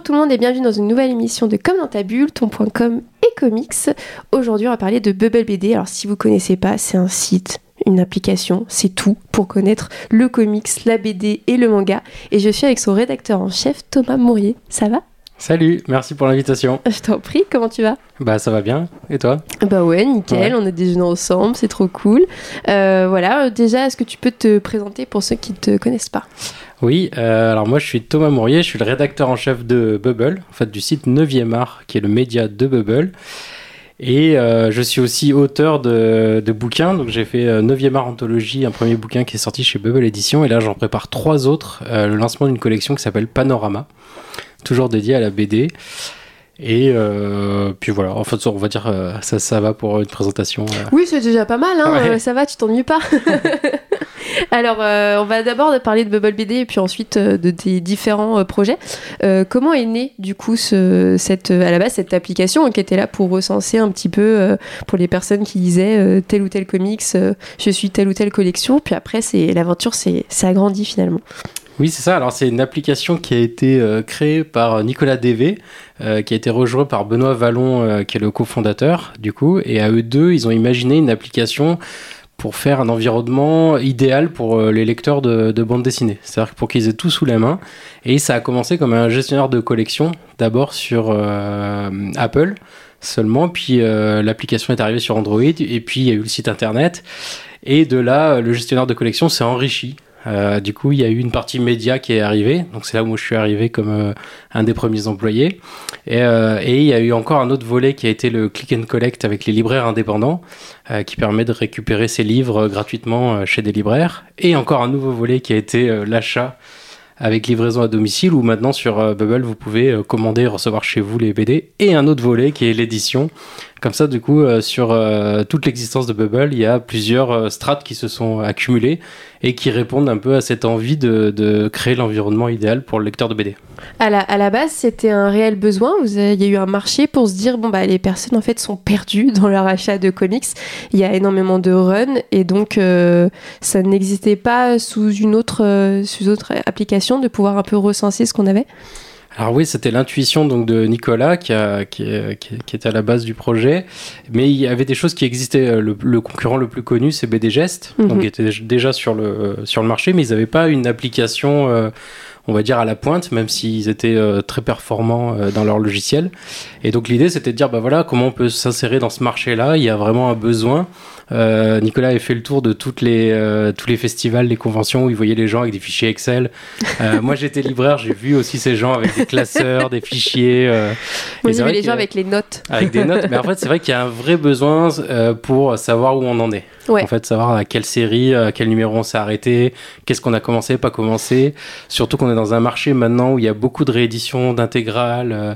Bonjour tout le monde et bienvenue dans une nouvelle émission de Comme dans ta bulle, ton.com et comics. Aujourd'hui, on va parler de Bubble BD. Alors, si vous connaissez pas, c'est un site, une application, c'est tout pour connaître le comics, la BD et le manga. Et je suis avec son rédacteur en chef, Thomas Mourier. Ça va? Salut, merci pour l'invitation. Je t'en prie, comment tu vas? Bah ça va bien, et toi? Bah ouais, nickel, on a déjeuné ensemble, c'est trop cool. Euh, voilà, déjà, est-ce que tu peux te présenter pour ceux qui ne te connaissent pas? Oui, euh, alors moi je suis Thomas Mourier, je suis le rédacteur en chef de Bubble, en fait du site 9e art, qui est le média de Bubble. Et euh, je suis aussi auteur de, de bouquins, donc j'ai fait 9e art anthologie, un premier bouquin qui est sorti chez Bubble Edition, et là j'en prépare trois autres, le lancement d'une collection qui s'appelle Panorama toujours dédié à la BD. Et euh, puis voilà, en fait, on va dire euh, ça, ça va pour une présentation. Euh. Oui, c'est déjà pas mal, hein, ça va, tu t'ennuies pas. Alors, on va d'abord parler de Bubble BD et puis ensuite de tes différents projets. comment est née du coup ce, cette, à la base cette application qui était là pour recenser un petit peu pour les personnes qui lisaient tel ou tel comics, je suis telle ou telle collection, puis après c'est l'aventure s'est agrandie finalement. Oui, c'est ça. Alors, c'est une application qui a été euh, créée par Nicolas Dévé, euh, qui a été rejoint par Benoît Vallon, euh, qui est le cofondateur, du coup. Et à eux deux, ils ont imaginé une application pour faire un environnement idéal pour les lecteurs de, de bande dessinée. C'est-à-dire pour qu'ils aient tout sous la main. Et ça a commencé comme un gestionnaire de collection, d'abord sur Apple seulement, puis l'application est arrivée sur Android, et puis il y a eu le site internet. Et de là, le gestionnaire de collection s'est enrichi euh, du coup, il y a eu une partie média qui est arrivée. Donc, c'est là où je suis arrivé comme euh, un des premiers employés. Et, euh, et, il y a eu encore un autre volet qui a été le click and collect avec les libraires indépendants, qui permet de récupérer ses livres gratuitement chez des libraires. Et encore un nouveau volet qui a été l'achat avec livraison à domicile où maintenant sur Bubble vous pouvez commander et recevoir chez vous les BD et un autre volet qui est l'édition comme ça, du coup, euh, sur euh, toute l'existence de Bubble, il y a plusieurs euh, strates qui se sont accumulées et qui répondent un peu à cette envie de, créer l'environnement idéal pour le lecteur de BD. À la, base, c'était un réel besoin. Il y a eu un marché pour se dire bon bah les personnes en fait sont perdues dans leur achat de comics. Il y a énormément de runs et donc ça n'existait pas sous une autre sous autre application de pouvoir un peu recenser ce qu'on avait? Alors oui, c'était l'intuition donc de Nicolas qui, a, qui, qui, était à la base du projet, mais il y avait des choses qui existaient. Le, concurrent le plus connu, c'est BD Gest, donc mhm. il était déjà sur le sur le marché, mais ils n'avaient pas une application. Euh, on va dire à la pointe, même s'ils étaient euh, très performants euh, dans leur logiciel. Et donc l'idée, c'était de dire, bah voilà, comment on peut s'insérer dans ce marché-là? Il y a vraiment un besoin. Euh, Nicolas avait fait le tour de toutes les, tous les festivals, les conventions où il voyait les gens avec des fichiers Excel. moi, j'étais libraire, j'ai vu aussi ces gens avec des classeurs, des fichiers. Vous avez les gens avec les notes. Avec des notes, mais en fait, c'est vrai qu'il y a un vrai besoin pour savoir où on en est. En fait, savoir à quelle série, à quel numéro on s'est arrêté, qu'est-ce qu'on a commencé, pas commencé. Surtout qu'on est dans un marché maintenant où il y a beaucoup de rééditions, d'intégrales. Euh,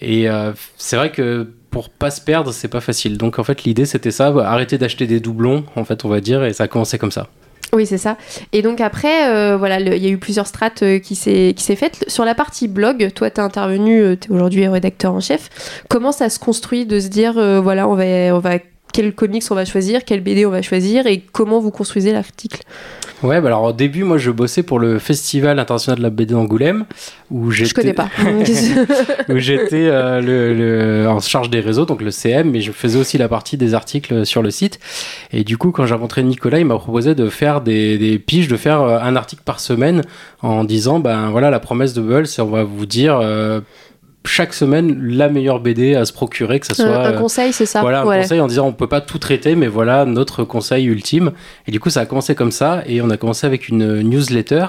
et euh, c'est vrai que pour pas se perdre, c'est pas facile. Donc en fait, l'idée c'était ça, arrêter d'acheter des doublons, en fait, on va dire, et ça a commencé comme ça. Oui, c'est ça. Et donc après, euh, voilà, il y a eu plusieurs strates qui s'est qui s'est faites sur la partie blog. Toi, tu intervenu, es aujourd'hui rédacteur en chef. Comment ça se construit de se dire, voilà, on va on va quel comics on va choisir, quel BD on va choisir et comment vous construisez l'article Ouais, bah alors au début, moi je bossais pour le Festival international de la BD d'Angoulême où j'étais. Je connais pas. où j'étais euh, le, en charge des réseaux, donc le CM, mais je faisais aussi la partie des articles sur le site. Et du coup, quand j'ai rencontré Nicolas, il m'a proposé de faire des, des, piges, de faire euh, un article par semaine en disant, ben voilà, la promesse de Bubble, c'est on va vous dire. Euh, chaque semaine la meilleure BD à se procurer, que ça soit un, conseil, c'est ça. Voilà, un conseil en disant on peut pas tout traiter, mais voilà notre conseil ultime. Et du coup, ça a commencé comme ça, et on a commencé avec une newsletter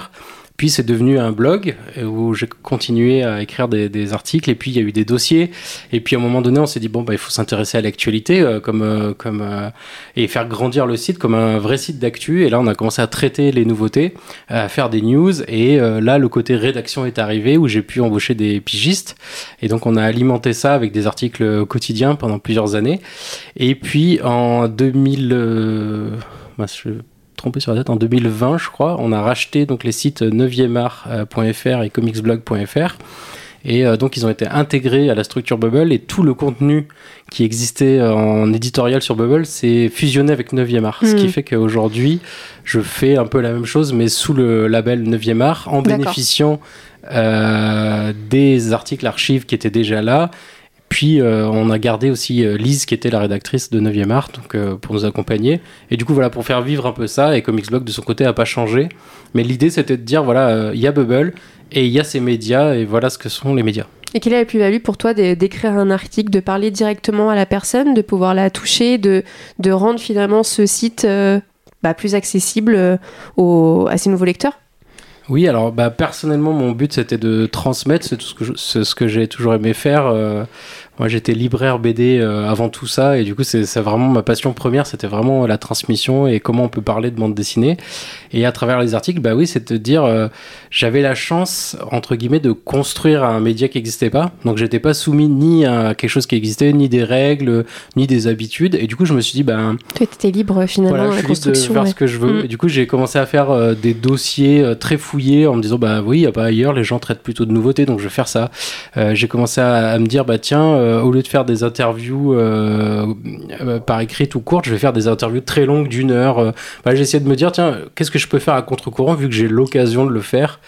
puis c'est devenu un blog euh, où j'ai continué à écrire des, articles et puis il y a eu des dossiers. Et puis à un moment donné, on s'est dit bon bah il faut s'intéresser à l'actualité euh, comme euh, comme et faire grandir le site comme un vrai site d'actu. Et là on a commencé à traiter les nouveautés, à faire des news. Et là le côté rédaction est arrivé où j'ai pu embaucher des pigistes. Et donc on a alimenté ça avec des articles quotidiens pendant plusieurs années. Et puis en 2000 trompé sur la date, en 2020, je crois, on a racheté donc les sites 9 eartfr et comicsblog.fr. Et donc, ils ont été intégrés à la structure Bubble et tout le contenu qui existait en éditorial sur Bubble s'est fusionné avec 9e art. Ce qui hmm. fait qu'aujourd'hui, je fais un peu la même chose, mais sous le label 9e art, en bénéficiant des articles archives qui étaient déjà là puis euh, on a gardé aussi euh, Lise qui était la rédactrice de 9e Art donc, euh, pour nous accompagner. Et du coup voilà pour faire vivre un peu ça et Comicsblog de son côté n'a pas changé. Mais l'idée c'était de dire voilà il y a Bubble et il y a ces médias et voilà ce que sont les médias. Et quelle est la plus-value pour toi d'écrire un article, de parler directement à la personne, de pouvoir la toucher, de, de rendre finalement ce site bah, plus accessible à ses nouveaux lecteurs? Oui, alors bah, personnellement, mon but c'était de transmettre, c'est tout ce que, ce que j'ai toujours aimé faire. Euh, moi, j'étais libraire BD euh, avant tout ça, et du coup, c'est vraiment ma passion première, c'était vraiment la transmission et comment on peut parler de bande dessinée. Et à travers les articles, bah oui, c'est de dire, euh, j'avais la chance, entre guillemets, de construire un média qui n'existait pas. Donc, j'étais pas soumis ni à quelque chose qui existait, ni des règles, ni des habitudes. Et du coup, je me suis dit, ben. Toi, étais libre finalement. Voilà, je suis libre de faire ce que je veux. Mm. Et du coup, j'ai commencé à faire euh, des dossiers très fouillés en me disant, bah oui, il a pas ailleurs, les gens traitent plutôt de nouveautés, donc je vais faire ça. j'ai commencé à, à, me dire, bah tiens, euh, au lieu de faire des interviews euh, euh, par écrit ou courtes, je vais faire des interviews très longues d'une heure. Bah, j'ai essayé de me dire, tiens, qu'est-ce que je peux faire à contre-courant vu que j'ai l'occasion de le faire?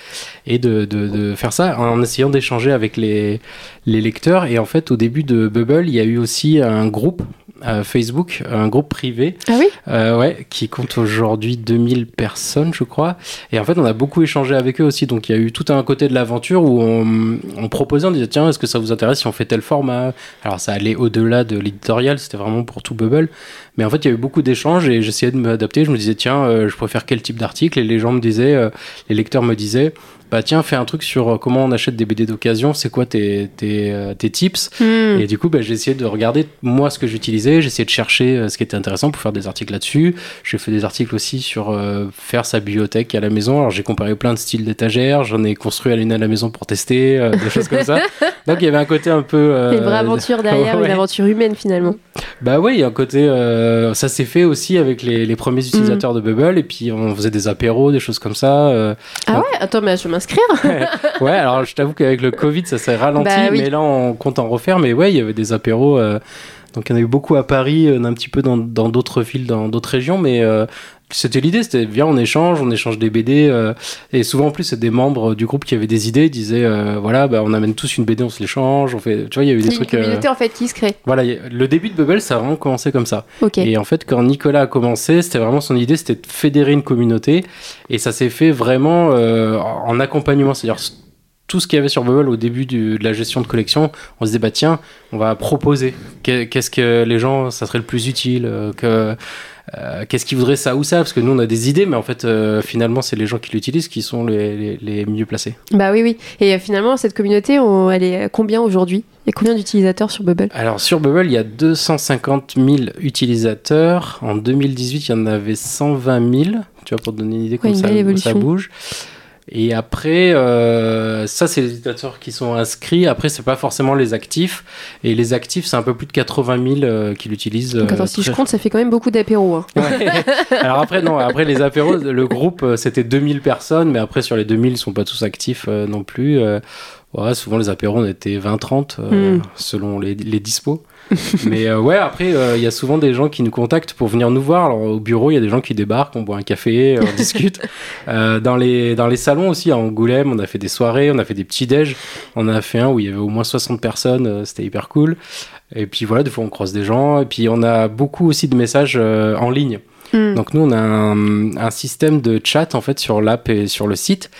Et de, de, faire ça en essayant d'échanger avec les, les lecteurs. Et en fait, au début de Bubble, il y a eu aussi un groupe Facebook, un groupe privé, ah oui? ouais, qui compte aujourd'hui 2000 personnes, je crois. Et en fait, on a beaucoup échangé avec eux aussi. Donc, il y a eu tout un côté de l'aventure où on, on, proposait, on disait, tiens, est-ce que ça vous intéresse si on fait tel format? Alors ça allait au-delà de l'éditorial, c'était vraiment pour tout Bubble. Mais en fait, il y avait beaucoup d'échanges et j'essayais de m'adapter. Je me disais, tiens, euh, je préfère quel type d'article? Et les gens me disaient, euh, les lecteurs me disaient, bah tiens, fais un truc sur euh, comment on achète des BD d'occasion, c'est quoi tes, tes, euh, tes tips hmm. Et du coup, bah, j'ai essayé de regarder moi ce que j'utilisais, j'ai essayé de chercher euh, ce qui était intéressant pour faire des articles là-dessus. J'ai fait des articles aussi sur faire sa bibliothèque à la maison. Alors j'ai comparé plein de styles d'étagères, j'en ai construit à l'une à la maison pour tester, des choses comme ça. Donc il y avait un côté un peu... une vraie aventure derrière, une aventure humaine finalement. Bah oui, il y a un côté... ça s'est fait aussi avec les, les premiers utilisateurs de Bubble et puis on faisait des apéros, des choses comme ça. ah ouais? Attends, mais je inscrire. ouais, alors je t'avoue qu'avec le Covid, ça s'est ralenti, bah mais là, on compte en refaire. Mais ouais, il y avait des apéros. Euh, donc, il y en a eu beaucoup à Paris, un petit peu dans d'autres villes, dans d'autres régions, mais euh, c'était l'idée, c'était viens on échange, on échange des BD euh, et souvent en plus c'est des membres du groupe qui avaient des idées, disaient euh, voilà bah, on amène tous une BD, on se l'échange, on fait tu vois il y a eu des trucs. Une communauté euh, en fait qui se crée. Voilà le début de Bubble ça a vraiment commencé comme ça. Et en fait quand Nicolas a commencé c'était vraiment son idée c'était de fédérer une communauté et ça s'est fait vraiment en accompagnement c'est-à-dire tout ce qu'il y avait sur Bubble au début de la gestion de collection, on se disait bah tiens, on va proposer qu'est-ce que les gens ça serait le plus utile que euh, qu'est-ce qu'ils voudraient ça ou ça? Parce que nous, on a des idées, mais en fait, euh, finalement, c'est les gens qui l'utilisent qui sont les, les, mieux placés. Bah oui, oui. Et euh, finalement, cette communauté, elle est combien aujourd'hui? A combien d'utilisateurs sur Bubble Alors, sur Bubble, il y a 250 000 utilisateurs. En 2018, il y en avait 120 000. Tu vois, pour te donner une idée comme ça, ça bouge. Et après, euh, ça, c'est les utilisateurs qui sont inscrits. Après, c'est pas forcément les actifs. Et les actifs, c'est un peu plus de 80 000 euh, qui l'utilisent. Donc, attends, si je compte, ça fait quand même beaucoup d'apéros. Hein. Alors après, non, après les apéros, le groupe, euh, c'était 2000 personnes. Mais après, sur les 2000, ils sont pas tous actifs non plus. Ouais, souvent les apéros on était 20-30 hmm. selon les, les dispos. Mais euh, ouais, après, euh, il y a souvent des gens qui nous contactent pour venir nous voir. Alors, au bureau, il y a des gens qui débarquent, on boit un café, on discute. Euh, dans, les, dans les salons aussi, à Angoulême, on a fait des soirées, on a fait des petits déj. On a fait un où il y avait au moins 60 personnes, c'était hyper cool. Et puis voilà, des fois, on croise des gens. Et puis, on a beaucoup aussi de messages en ligne. Hmm. Donc nous, on a un, un, système de chat en fait sur l'app et sur le site,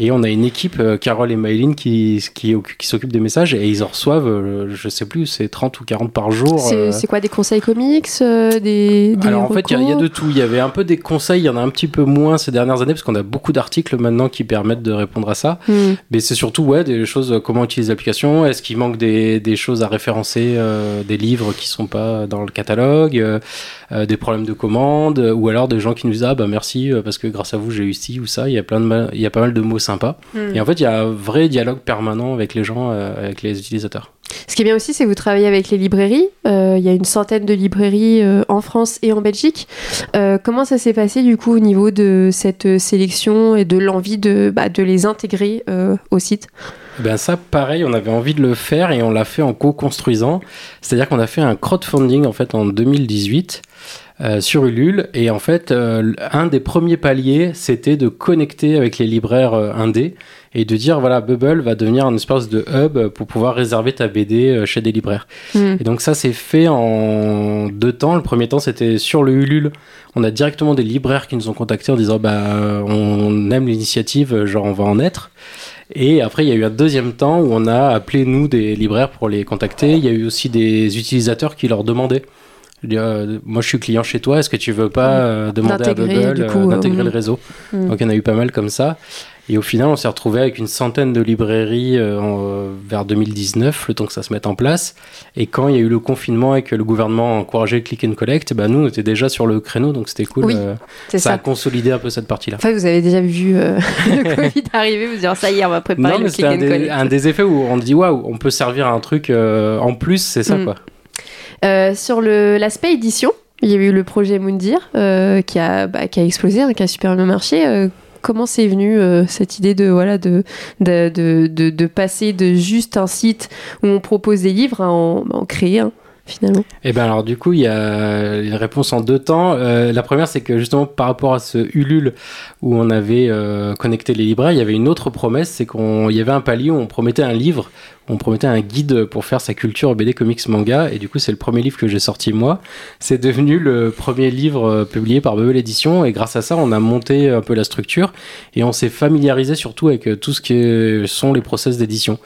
et on a une équipe, euh, Carole et Maëline, qui, qui, qui s'occupent des messages, et ils en reçoivent, euh, je sais plus, c'est 30 ou 40 par jour. C'est euh. quoi, des conseils comics des, des, Alors en fait, il y, a de tout. Il y avait un peu des conseils, il y en a un petit peu moins ces dernières années, parce qu'on a beaucoup d'articles maintenant qui permettent de répondre à ça. Hmm. Mais c'est surtout ouais, des choses, comment utiliser l'application, est-ce qu'il manque des, des, choses à référencer, des livres qui sont pas dans le catalogue, des problèmes de commande euh, ou alors des gens qui nous disent ah bah merci euh, parce que grâce à vous j'ai eu ci ou ça. Il y a plein de il y a pas mal de mots sympas. Hmm. Et en fait il y a un vrai dialogue permanent avec les gens, euh, avec les utilisateurs. Ce qui est bien aussi, c'est que vous travaillez avec les librairies. il y a une centaine de librairies en France et en Belgique. comment ça s'est passé du coup au niveau de cette sélection et de l'envie de, bah, de les intégrer au site? Ben ça, pareil, on avait envie de le faire et on l'a fait en co-construisant. C'est-à-dire qu'on a fait un crowdfunding en fait en 2018 euh, sur Ulule. Et en fait, euh, un des premiers paliers, c'était de connecter avec les libraires euh, indés et de dire voilà, Bubble va devenir un espace de hub pour pouvoir réserver ta BD chez des libraires. Hmm. Et donc ça, c'est fait en deux temps. Le premier temps, c'était sur le Ulule. On a directement des libraires qui nous ont contactés en disant bah on aime l'initiative, genre on va en être. Et après, il y a eu un deuxième temps où on a appelé nous des libraires pour les contacter. Il y a eu aussi des utilisateurs qui leur demandaient euh, moi, je suis client chez toi. Est-ce que tu veux pas euh, demander à euh, d'intégrer le réseau mm. Donc, il y en a eu pas mal comme ça. Et au final, on s'est retrouvé avec une centaine de librairies vers 2019, le temps que ça se mette en place. Et quand il y a eu le confinement et que le gouvernement a encouragé Click and Collect, bah, nous, on était déjà sur le créneau, donc c'était cool. ça, a consolidé un peu cette partie-là. Enfin, vous avez déjà vu le Covid arriver, vous dire ça y est, on va préparer le Click and Collect. un des effets où on dit waouh, on peut servir à un truc en plus, c'est ça mm. quoi. Euh, sur l'aspect édition, il y a eu le projet Moundir euh, qui, a, bah, qui a explosé, hein, qui a super bien marché euh, comment c'est venu cette idée de voilà de passer de juste un site où on propose des livres à en, créer finalement? Eh bien alors du coup, il y a une réponse en deux temps. Euh, la première, c'est que justement par rapport à ce Ulule où on avait euh, connecté les libraires, il y avait une autre promesse, c'est qu'il y avait un palier où on promettait un livre, on promettait un guide pour faire sa culture BD, comics, manga, et du coup c'est le premier livre que j'ai sorti moi. C'est devenu le premier livre euh, publié par Bubble Edition, et grâce à ça, on a monté un peu la structure, et on s'est familiarisé surtout avec tout ce qui sont les process d'édition.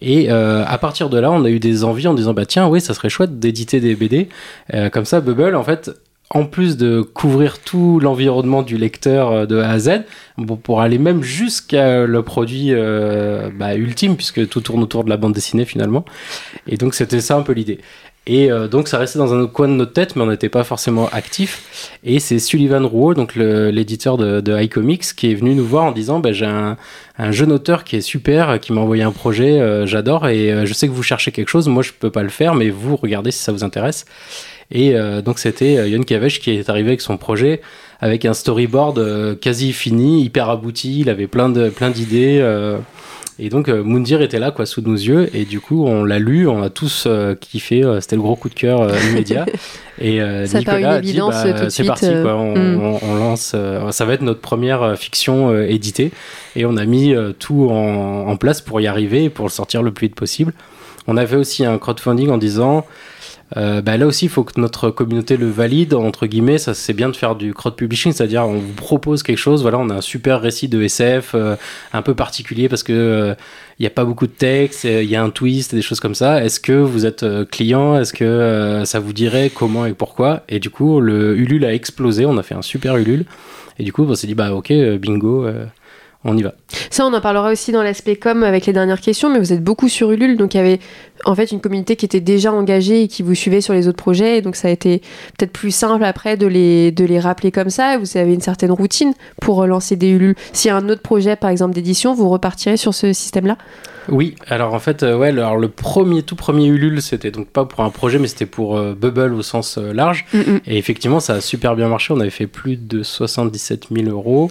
Et euh, à partir de là, on a eu des envies en disant bah tiens, oui, ça serait chouette d'éditer des BD. Euh, comme ça, Bubble, en fait, en plus de couvrir tout l'environnement du lecteur euh, de A à Z, pour aller même jusqu'à le produit bah, ultime, puisque tout tourne autour de la bande dessinée finalement. Et donc c'était ça un peu l'idée. Et euh, donc ça restait dans un coin de notre tête, mais on n'était pas forcément actif. Et c'est Sullivan Rouault, donc l'éditeur de, de iComics, qui est venu nous voir en disant bah, j'ai un, un, jeune auteur qui est super, qui m'a envoyé un projet, euh, j'adore, et euh, je sais que vous cherchez quelque chose, moi je peux pas le faire, mais vous regardez si ça vous intéresse. Et donc c'était Yann Kavesh qui est arrivé avec son projet, avec un storyboard quasi fini, hyper abouti, il avait plein de plein d'idées. Et donc euh, Moundir était là quoi sous nos yeux et du coup on l'a lu, on a tous euh, kiffé, euh, c'était le gros coup de cœur immédiat. Et ça Nicolas une évidence bah, C'est parti quoi, hmm. on, lance, ça va être notre première fiction éditée et on a mis tout en, en, place pour y arriver pour le sortir le plus vite possible. On avait aussi un crowdfunding en disant euh, bah, là aussi, il faut que notre communauté le valide, entre guillemets. Ça, c'est bien de faire du crowd publishing, c'est-à-dire on vous propose quelque chose. Voilà, on a un super récit de SF, euh, un peu particulier parce que il euh, n'y a pas beaucoup de texte, il y a un twist, des choses comme ça. Est-ce que vous êtes client? Est-ce que ça vous dirait comment et pourquoi? Et du coup, le Ulule a explosé. On a fait un super Ulule. Et du coup, on s'est dit, bah ok, bingo on y va. Ça, on en parlera aussi dans l'aspect com avec les dernières questions, mais vous êtes beaucoup sur Ulule, donc il y avait en fait une communauté qui était déjà engagée et qui vous suivait sur les autres projets, et donc ça a été peut-être plus simple après de les, de les rappeler comme ça. Vous avez une certaine routine pour relancer des Ulule. S'il y a un autre projet, par exemple d'édition, vous repartirez sur ce système-là? Oui, alors en fait, euh, ouais, alors le premier, tout premier Ulule, c'était donc pas pour un projet, mais c'était pour euh, Bubble au sens euh, large. Mm. Et effectivement, ça a super bien marché. On avait fait plus de 77 000 euros.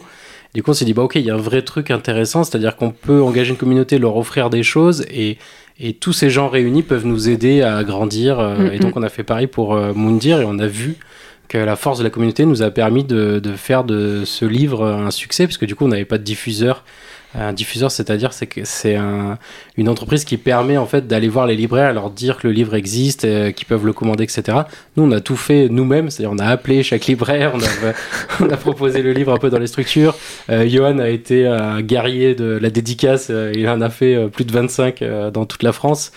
Du coup, on s'est dit, bah ok, il y a un vrai truc intéressant, c'est-à-dire qu'on peut engager une communauté, leur offrir des choses et, et tous ces gens réunis peuvent nous aider à grandir. Euh, mm, et donc, mm. on a fait pareil pour euh, Moundir et on a vu que la force de la communauté nous a permis de, de faire de ce livre un succès, puisque du coup, on n'avait pas de diffuseur un diffuseur, c'est-à-dire c'est que c'est un, une entreprise qui permet en fait d'aller voir les libraires, leur dire que le livre existe, euh, qu'ils peuvent le commander, etc. Nous, on a tout fait nous-mêmes, c'est-à-dire on a appelé chaque libraire, on a, on a proposé le livre un peu dans les structures. Euh, Johan a été un guerrier de la dédicace, euh, il en a fait plus de 25 dans toute la France.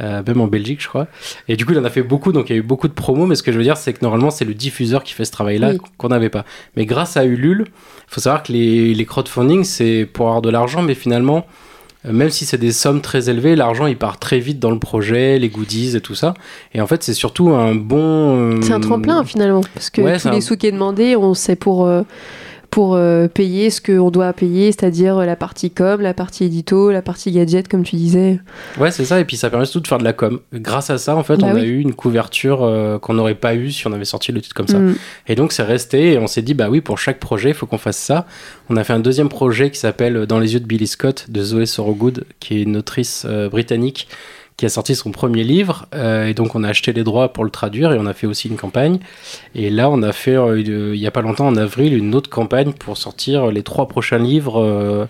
Euh, même en Belgique, je crois. Et du coup, il en a fait beaucoup, donc il y a eu beaucoup de promos. Mais ce que je veux dire, c'est que normalement, c'est le diffuseur qui fait ce travail-là qu'on n'avait pas. Mais grâce à Ulule, il faut savoir que les, les crowdfunding, c'est pour avoir de l'argent, mais finalement, euh, même si c'est des sommes très élevées, l'argent il part très vite dans le projet, les goodies et tout ça. Et en fait, c'est surtout un bon. C'est un tremplin finalement, parce que tous les sous qui est demandé, on sait pour pour euh, payer ce qu'on doit payer, c'est-à-dire la partie com, la partie édito, la partie gadget, comme tu disais. Ouais, c'est ça. Et puis ça permet surtout de faire de la com. Grâce à ça, en fait, bah on a eu une couverture euh, qu'on n'aurait pas eu si on avait sorti le titre comme ça. Mm. Et donc c'est resté et on s'est dit, bah oui, pour chaque projet, il faut qu'on fasse ça. On a fait un deuxième projet qui s'appelle Dans les yeux de Billy Scott de Zoé Sorogood, qui est une autrice britannique qui a sorti son premier livre. Euh, et donc, on a acheté les droits pour le traduire et on a fait aussi une campagne. Et là, on a fait, euh, il n'y a pas longtemps, en avril, une autre campagne pour sortir les trois prochains livres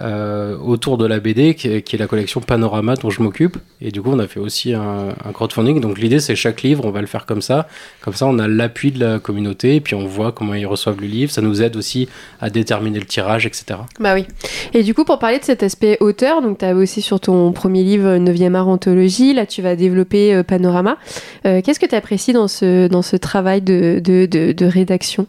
euh, autour de la BD, qui est, la collection Panorama dont je m'occupe. Et du coup, on a fait aussi un, crowdfunding. Donc l'idée, c'est chaque livre, on va le faire comme ça. Comme ça, on a l'appui de la communauté, et puis on voit comment ils reçoivent le livre. Ça nous aide aussi à déterminer le tirage, etc. Bah oui. Et du coup, pour parler de cet aspect auteur, donc tu as aussi sur ton premier livre 9e art anthologie, là tu vas développer euh, Panorama. Euh, qu'est-ce que tu apprécies dans ce, dans ce travail de, de, de rédaction?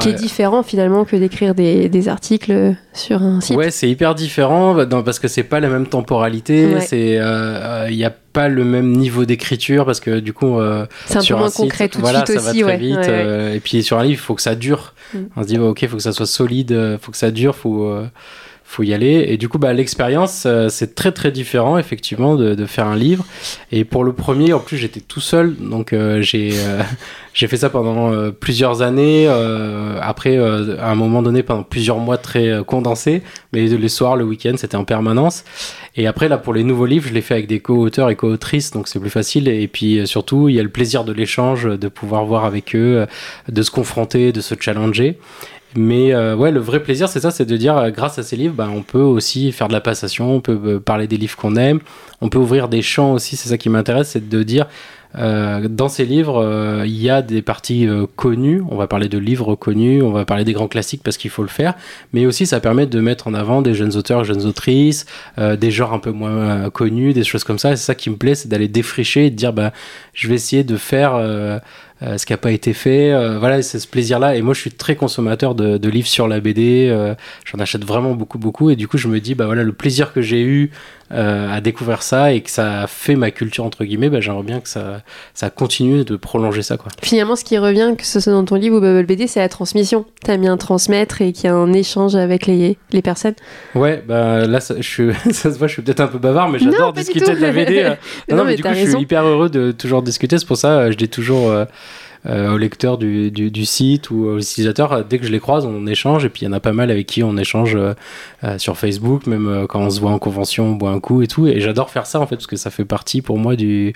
Qui est euh, différent finalement que d'écrire des, des, articles sur un site. Ouais, c'est hyper différent parce que c'est pas la même temporalité, c'est il euh, n'y euh, a pas le même niveau d'écriture parce que du coup c'est un peu moins concret tout de suite ça aussi, va très vite et puis sur un livre il faut que ça dure. Mm. On se dit ok, il faut que ça soit solide, il faut que ça dure, faut faut y aller. Et du coup, bah, l'expérience, euh, c'est très très différent, effectivement, de, de, faire un livre. Et pour le premier, en plus, j'étais tout seul, donc euh, j'ai euh, j'ai fait ça pendant plusieurs années. après, à un moment donné, pendant plusieurs mois très condensés, mais les soirs, le week-end, c'était en permanence. Et après, là, pour les nouveaux livres, je l'ai fait avec des co-auteurs et co-autrices, donc c'est plus facile. Et puis surtout, il y a le plaisir de l'échange, de pouvoir voir avec eux, de se confronter, de se challenger. Mais euh, ouais, le vrai plaisir, c'est ça, c'est de dire, euh, grâce à ces livres, bah, on peut aussi faire de la passation, on peut euh, parler des livres qu'on aime, on peut ouvrir des champs aussi, c'est ça qui m'intéresse, c'est de dire, dans ces livres, il y a des parties connues, on va parler de livres connus, on va parler des grands classiques parce qu'il faut le faire, mais aussi ça permet de mettre en avant des jeunes auteurs, jeunes autrices, des genres un peu moins connus, des choses comme ça, et c'est ça qui me plaît, c'est d'aller défricher et de dire, bah, je vais essayer de faire ce qui n'a pas été fait. Euh, voilà, c'est ce plaisir-là. Et moi, je suis très consommateur de, de livres sur la BD. Euh, j'en achète vraiment beaucoup, beaucoup. Et du coup, je me dis, bah voilà, le plaisir que j'ai eu euh, à découvrir ça et que ça a fait ma culture entre guillemets, bah, j'aimerais bien que ça, ça continue de prolonger ça. Quoi. Finalement, ce qui revient, que ce soit dans ton livre ou Bubble BD, c'est la transmission. Tu as bien transmettre et qu'il y a un échange avec les, les personnes. Ouais, bah là, ça, je ça se voit, je suis peut-être un peu bavard, mais j'adore discuter de la BD. Euh. non, non, mais, du coup, je suis hyper heureux de toujours discuter. C'est pour ça, euh, je dis toujours. Euh, au lecteur du, du, site ou aux utilisateurs. Dès que je les croise, on échange. Et puis il y en a pas mal avec qui on échange euh, euh, sur Facebook, même quand on se voit en convention, on boit un coup et tout. Et j'adore faire ça en fait, parce que ça fait partie pour moi du,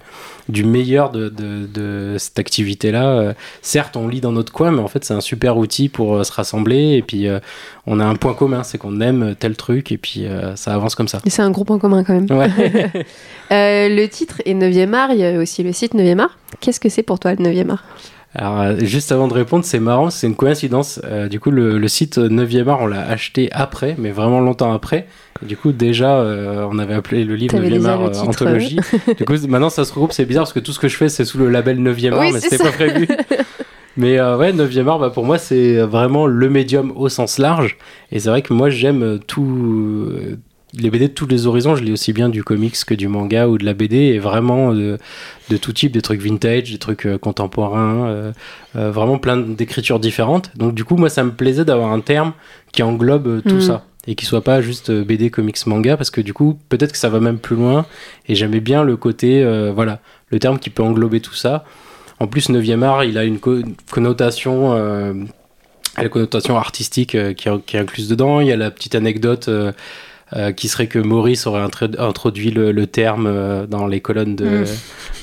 du meilleur de, de, de cette activité-là. certes, on lit dans notre coin, mais en fait, c'est un super outil pour se rassembler. Et puis on a un point commun, c'est qu'on aime tel truc. Et puis ça avance comme ça. Et c'est un gros point commun quand même. Ouais. le titre est 9e art, il y a aussi le site 9e art. Qu'est-ce que c'est pour toi le 9e art? Alors, euh, juste avant de répondre, c'est marrant, c'est une coïncidence. Euh, du coup, le, site 9e art, on l'a acheté après, mais vraiment longtemps après. du coup, déjà, euh, on avait appelé le livre 9e art anthologie. du coup, maintenant, ça se regroupe. C'est bizarre parce que tout ce que je fais, c'est sous le label 9e art, mais c'était pas prévu. mais ouais, 9e art, bah, pour moi, c'est vraiment le médium au sens large. Et c'est vrai que moi, j'aime tout les BD de tous les horizons, je lis aussi bien du comics que du manga ou de la BD, et vraiment de, tout type, des trucs vintage, des trucs euh, contemporains, euh, euh, vraiment plein d'écritures différentes. Donc du coup, moi, ça me plaisait d'avoir un terme qui englobe tout mm. ça, et qui soit pas juste BD, comics, manga, parce que du coup, peut-être que ça va même plus loin, et j'aimais bien le côté, voilà, le terme qui peut englober tout ça. En plus, 9e art, il a une connotation... la connotation artistique qui, qui, est incluse dedans. Il y a la petite anecdote euh, qui serait que Maurice aurait introduit le, terme euh, dans les colonnes de, mm.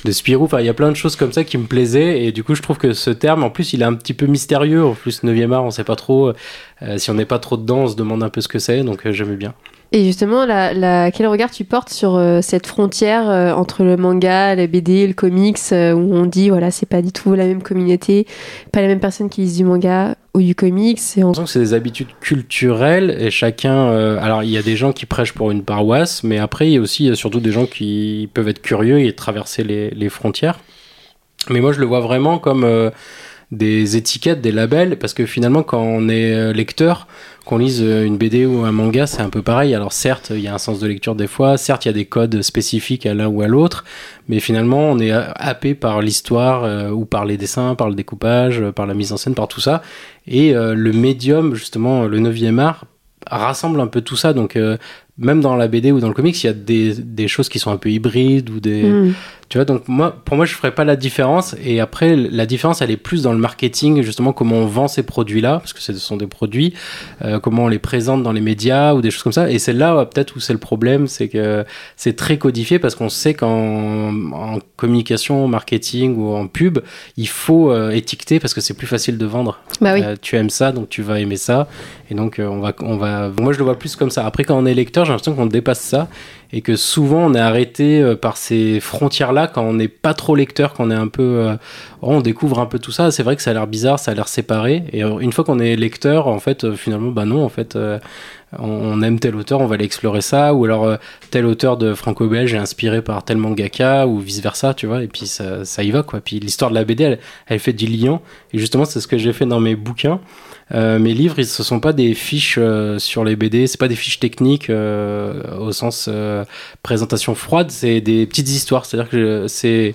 de Spirou. Enfin, il y a plein de choses comme ça qui me plaisaient et du coup, je trouve que ce terme, en plus, il est un petit peu mystérieux. En plus, 9e art, on sait pas trop. Euh, si on n'est pas trop dedans, on se demande un peu ce que c'est, donc j'aime bien. Et justement, la, quel regard tu portes sur cette frontière entre le manga, la BD, le comics, où on dit voilà, c'est pas du tout la même communauté, pas les mêmes personnes qui lisent du manga ou du comics. C'est en... c'est des habitudes culturelles et chacun. Euh, alors, il y a des gens qui prêchent pour une paroisse, mais après, il y a aussi surtout des gens qui peuvent être curieux et traverser les, frontières. Mais moi, je le vois vraiment comme euh, des étiquettes, des labels, parce que finalement, quand on est euh, lecteur, qu'on lise une BD ou un manga, c'est un peu pareil. Alors certes, il y a un sens de lecture des fois, certes, il y a des codes spécifiques à l'un ou à l'autre, mais finalement, on est happé par l'histoire ou par les dessins, par le découpage, par la mise en scène, par tout ça. Et le médium, justement, le 9e art, rassemble un peu tout ça. Donc, même dans la BD ou dans le comics, il y a des, choses qui sont un peu hybrides ou des. Hmm. Tu vois, donc moi, pour moi, je ferais pas la différence. Et après, la différence, elle est plus dans le marketing, justement, comment on vend ces produits-là, parce que ce sont des produits, euh, comment on les présente dans les médias ou des choses comme ça. Et c'est là, peut-être, où c'est le problème, c'est que c'est très codifié parce qu'on sait qu'en en communication, marketing ou en pub, il faut euh, étiqueter parce que c'est plus facile de vendre. Bah oui. Euh, tu aimes ça, donc tu vas aimer ça. Et donc, on va, on va. Moi, je le vois plus comme ça. Après, quand on est lecteur, j'ai l'impression qu'on dépasse ça et que souvent on est arrêté par ces frontières-là quand on n'est pas trop lecteur, quand on est un peu, euh, on découvre un peu tout ça. C'est vrai que ça a l'air bizarre, ça a l'air séparé. Et euh, une fois qu'on est lecteur, en fait, finalement, bah non, en fait, on aime tel auteur, on va aller explorer ça, ou alors tel auteur de franco-belge est inspiré par tel mangaka, ou vice versa, tu vois. Et puis ça, ça y va, quoi. Puis l'histoire de la BD, elle, elle fait du lien. Et justement, c'est ce que j'ai fait dans mes bouquins. Euh, mes livres, ils, ce sont pas des fiches euh, sur les BD, c'est pas des fiches techniques euh, au sens présentation froide, c'est des petites histoires. C'est-à-dire que c'est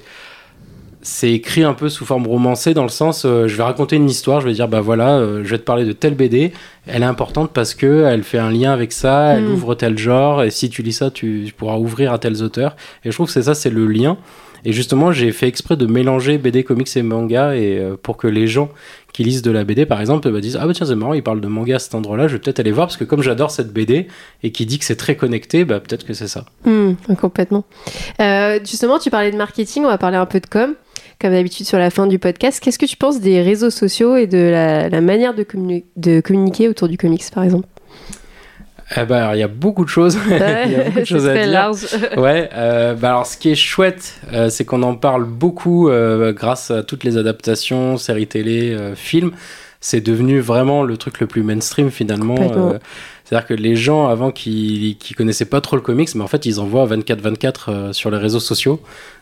c'est écrit un peu sous forme romancée dans le sens je vais raconter une histoire, je vais dire bah voilà, je vais te parler de telle BD, elle est importante parce que elle fait un lien avec ça, elle hmm. ouvre tel genre et si tu lis ça, tu, pourras ouvrir à tels auteurs. Et je trouve que c'est ça, c'est le lien. Et justement, j'ai fait exprès de mélanger BD, comics et manga et pour que les gens qui lisent de la BD par exemple bah, disent ah bah tiens c'est marrant il parle de manga à cet endroit là je vais peut-être aller voir parce que comme j'adore cette BD et qui dit que c'est très connecté bah peut-être que c'est ça. Hmm, complètement. Euh, justement tu parlais de marketing on va parler un peu de com comme d'habitude sur la fin du podcast. Qu'est-ce que tu penses des réseaux sociaux et de la, manière de, de communiquer autour du comics par exemple? Eh ben, il y a beaucoup de choses. il y a beaucoup de choses à dire. Large. ouais. Euh, bah alors, ce qui est chouette, euh, c'est qu'on en parle beaucoup euh, grâce à toutes les adaptations, séries télé, films. C'est devenu vraiment le truc le plus mainstream finalement. C'est-à-dire que les gens avant qui qui connaissaient pas trop le comics, mais en fait ils en voient 24-24 sur les réseaux sociaux,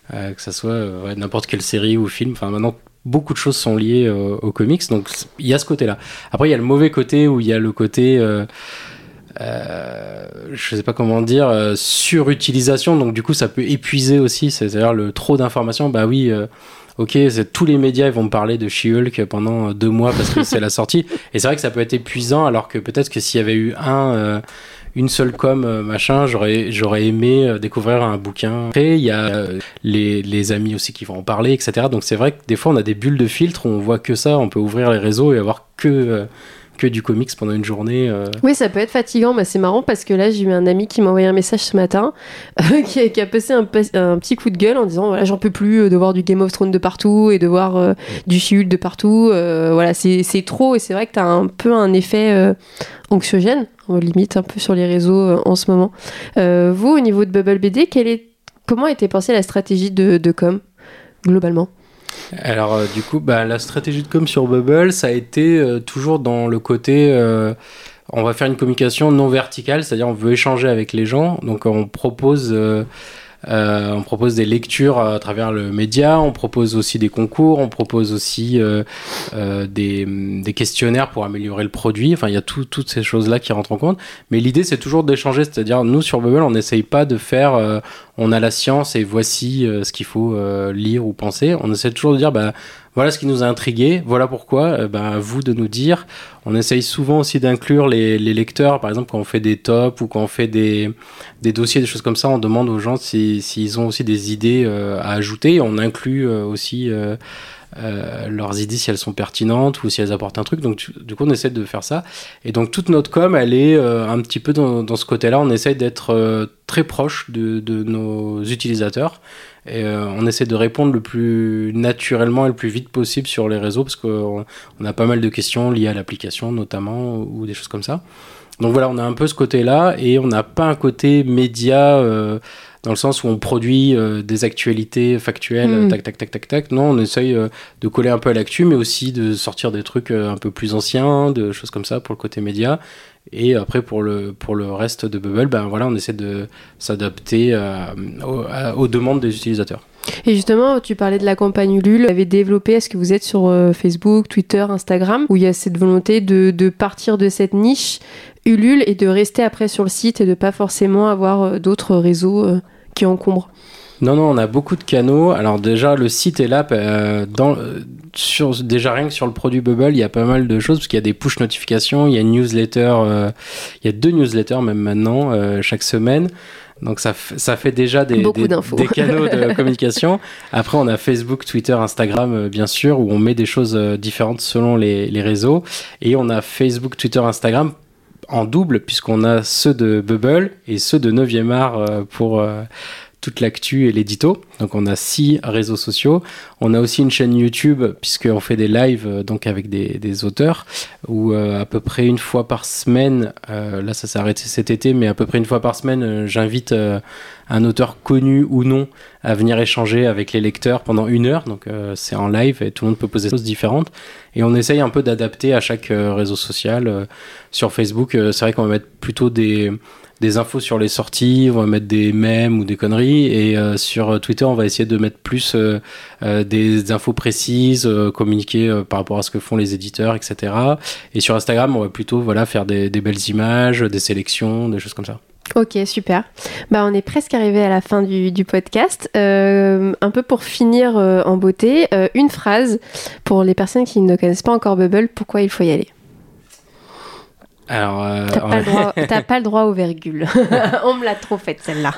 que ça soit n'importe quelle série ou film. Enfin maintenant beaucoup de choses sont liées aux comics, donc il y a ce côté-là. Après il y a le mauvais côté où il y a le côté euh, je sais pas comment dire, euh, surutilisation. Donc du coup, ça peut épuiser aussi. C'est-à-dire le trop d'informations. Bah oui. Euh, ok, tous les médias ils vont me parler de She-Hulk pendant deux mois parce que c'est la sortie. Et c'est vrai que ça peut être épuisant, alors que peut-être que s'il y avait eu un, une seule com machin, j'aurais j'aurais aimé découvrir un bouquin. Après, il y a les, les, amis aussi qui vont en parler, etc. Donc c'est vrai que des fois on a des bulles de filtre où on voit que ça, on peut ouvrir les réseaux et avoir que que du comics pendant une journée. Euh. Oui, ça peut être fatigant, mais c'est marrant parce que là, j'ai eu un ami qui m'a envoyé un message ce matin, qui, a, qui, a, passé un, petit coup de gueule en disant voilà, j'en peux plus euh, de voir du Game of Thrones de partout et de voir euh, du she de partout. voilà, c'est trop et c'est vrai que tu as un peu un effet anxiogène, limite un peu sur les réseaux en ce moment. vous, au niveau de Bubble BD, comment était pensée la stratégie de com globalement? Alors, euh, du coup, bah, la stratégie de com sur Bubble, ça a été euh, toujours dans le côté. Euh, on va faire une communication non verticale, c'est-à-dire on veut échanger avec les gens. Donc, on propose. On propose des lectures à travers le média, on propose aussi des concours, on propose aussi des, des, questionnaires pour améliorer le produit. Enfin, il y a toutes ces choses-là qui rentrent en compte. Mais l'idée, c'est toujours d'échanger. C'est-à-dire, nous, sur Bubble, on n'essaye pas de faire on a la science et voici euh, ce qu'il faut euh, lire ou penser. On essaie toujours de dire, bah, voilà ce qui nous a intrigué, voilà pourquoi, euh, bah, vous de nous dire. On essaye souvent aussi d'inclure les, lecteurs, par exemple quand on fait des tops ou quand on fait des, dossiers, des choses comme ça, on demande aux gens s'ils ont aussi des idées à ajouter. On inclut aussi euh, leurs idées si elles sont pertinentes ou si elles apportent un truc. Donc du coup on essaie de faire ça. Et donc toute notre com elle est euh, un petit peu dans, ce côté-là. On essaie d'être euh, très proche de, nos utilisateurs. Et on essaie de répondre le plus naturellement et le plus vite possible sur les réseaux parce qu'on on a pas mal de questions liées à l'application notamment ou des choses comme ça. Donc voilà, on a un peu ce côté-là et on n'a pas un côté média dans le sens où on produit euh, des actualités factuelles, hmm. tac, tac, tac, tac, tac. Non, on essaye euh, de coller un peu à l'actu, mais aussi de sortir des trucs euh, un peu plus anciens, de choses comme ça pour le côté média. Et après, pour le, pour le reste de Bubble, ben voilà, on essaie de s'adapter aux, aux, demandes des utilisateurs. Et justement, tu parlais de la campagne Ulule. Vous avez développé, est-ce que vous êtes sur euh, Facebook, Twitter, Instagram, où il y a cette volonté de, de, partir de cette niche Ulule et de rester après sur le site et de pas forcément avoir euh, d'autres réseaux euh, qui encombrent? Non, non, on a beaucoup de canaux. Alors déjà, le site est là. dans, sur, déjà rien que sur le produit Bubble, il y a pas mal de choses parce qu'il y a des push notifications, il y a une newsletter, il y a deux newsletters même maintenant chaque semaine. Donc ça, ça fait déjà des, des, canaux de communication. Après, on a Facebook, Twitter, Instagram, euh, bien sûr, où on met des choses euh, différentes selon les, les réseaux. Et on a Facebook, Twitter, Instagram en double, puisqu'on a ceux de Bubble et ceux de 9e art euh, pour toute l'actu et l'édito. Donc on a six réseaux sociaux. On a aussi une chaîne YouTube puisqu'on fait des lives euh, donc avec des, auteurs où euh, à peu près une fois par semaine, euh, là ça s'est arrêté cet été, mais à peu près une fois par semaine, j'invite un auteur connu ou non à venir échanger avec les lecteurs pendant une heure. Donc c'est en live et tout le monde peut poser des choses différentes. Et on essaye un peu d'adapter à chaque réseau social. sur Facebook, c'est vrai qu'on va mettre plutôt des des infos sur les sorties, on va mettre des mèmes ou des conneries. Et euh, sur Twitter, on va essayer de mettre plus euh, euh, des infos précises, communiquer par rapport à ce que font les éditeurs, etc. Et sur Instagram, on va plutôt voilà, faire des, belles images, des sélections, des choses comme ça. Ok, super. Bah, on est presque arrivé à la fin du podcast. un peu pour finir en beauté, une phrase pour les personnes qui ne connaissent pas encore Bubble, pourquoi il faut y aller? Alors, euh, t'as pas, le droit aux virgules. On me l'a trop faite celle-là.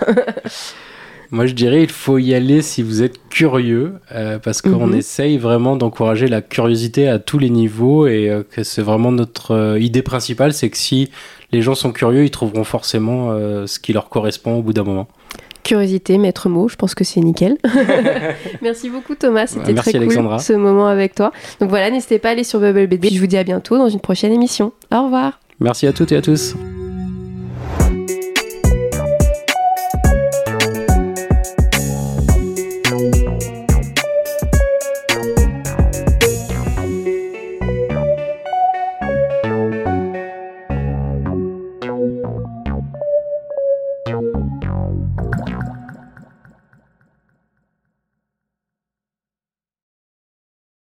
Moi, je dirais il faut y aller si vous êtes curieux, euh, parce qu'on mhm. essaye vraiment d'encourager la curiosité à tous les niveaux et euh, que c'est vraiment notre idée principale, c'est que si les gens sont curieux, ils trouveront forcément ce qui leur correspond au bout d'un moment. Curiosité, maître mot, je pense que c'est nickel. Merci beaucoup Thomas, c'était très cool ce moment avec toi. Donc voilà, n'hésitez pas à aller sur Bubble BD. Je vous dis à bientôt dans une prochaine émission. Au revoir. Merci à toutes et à tous.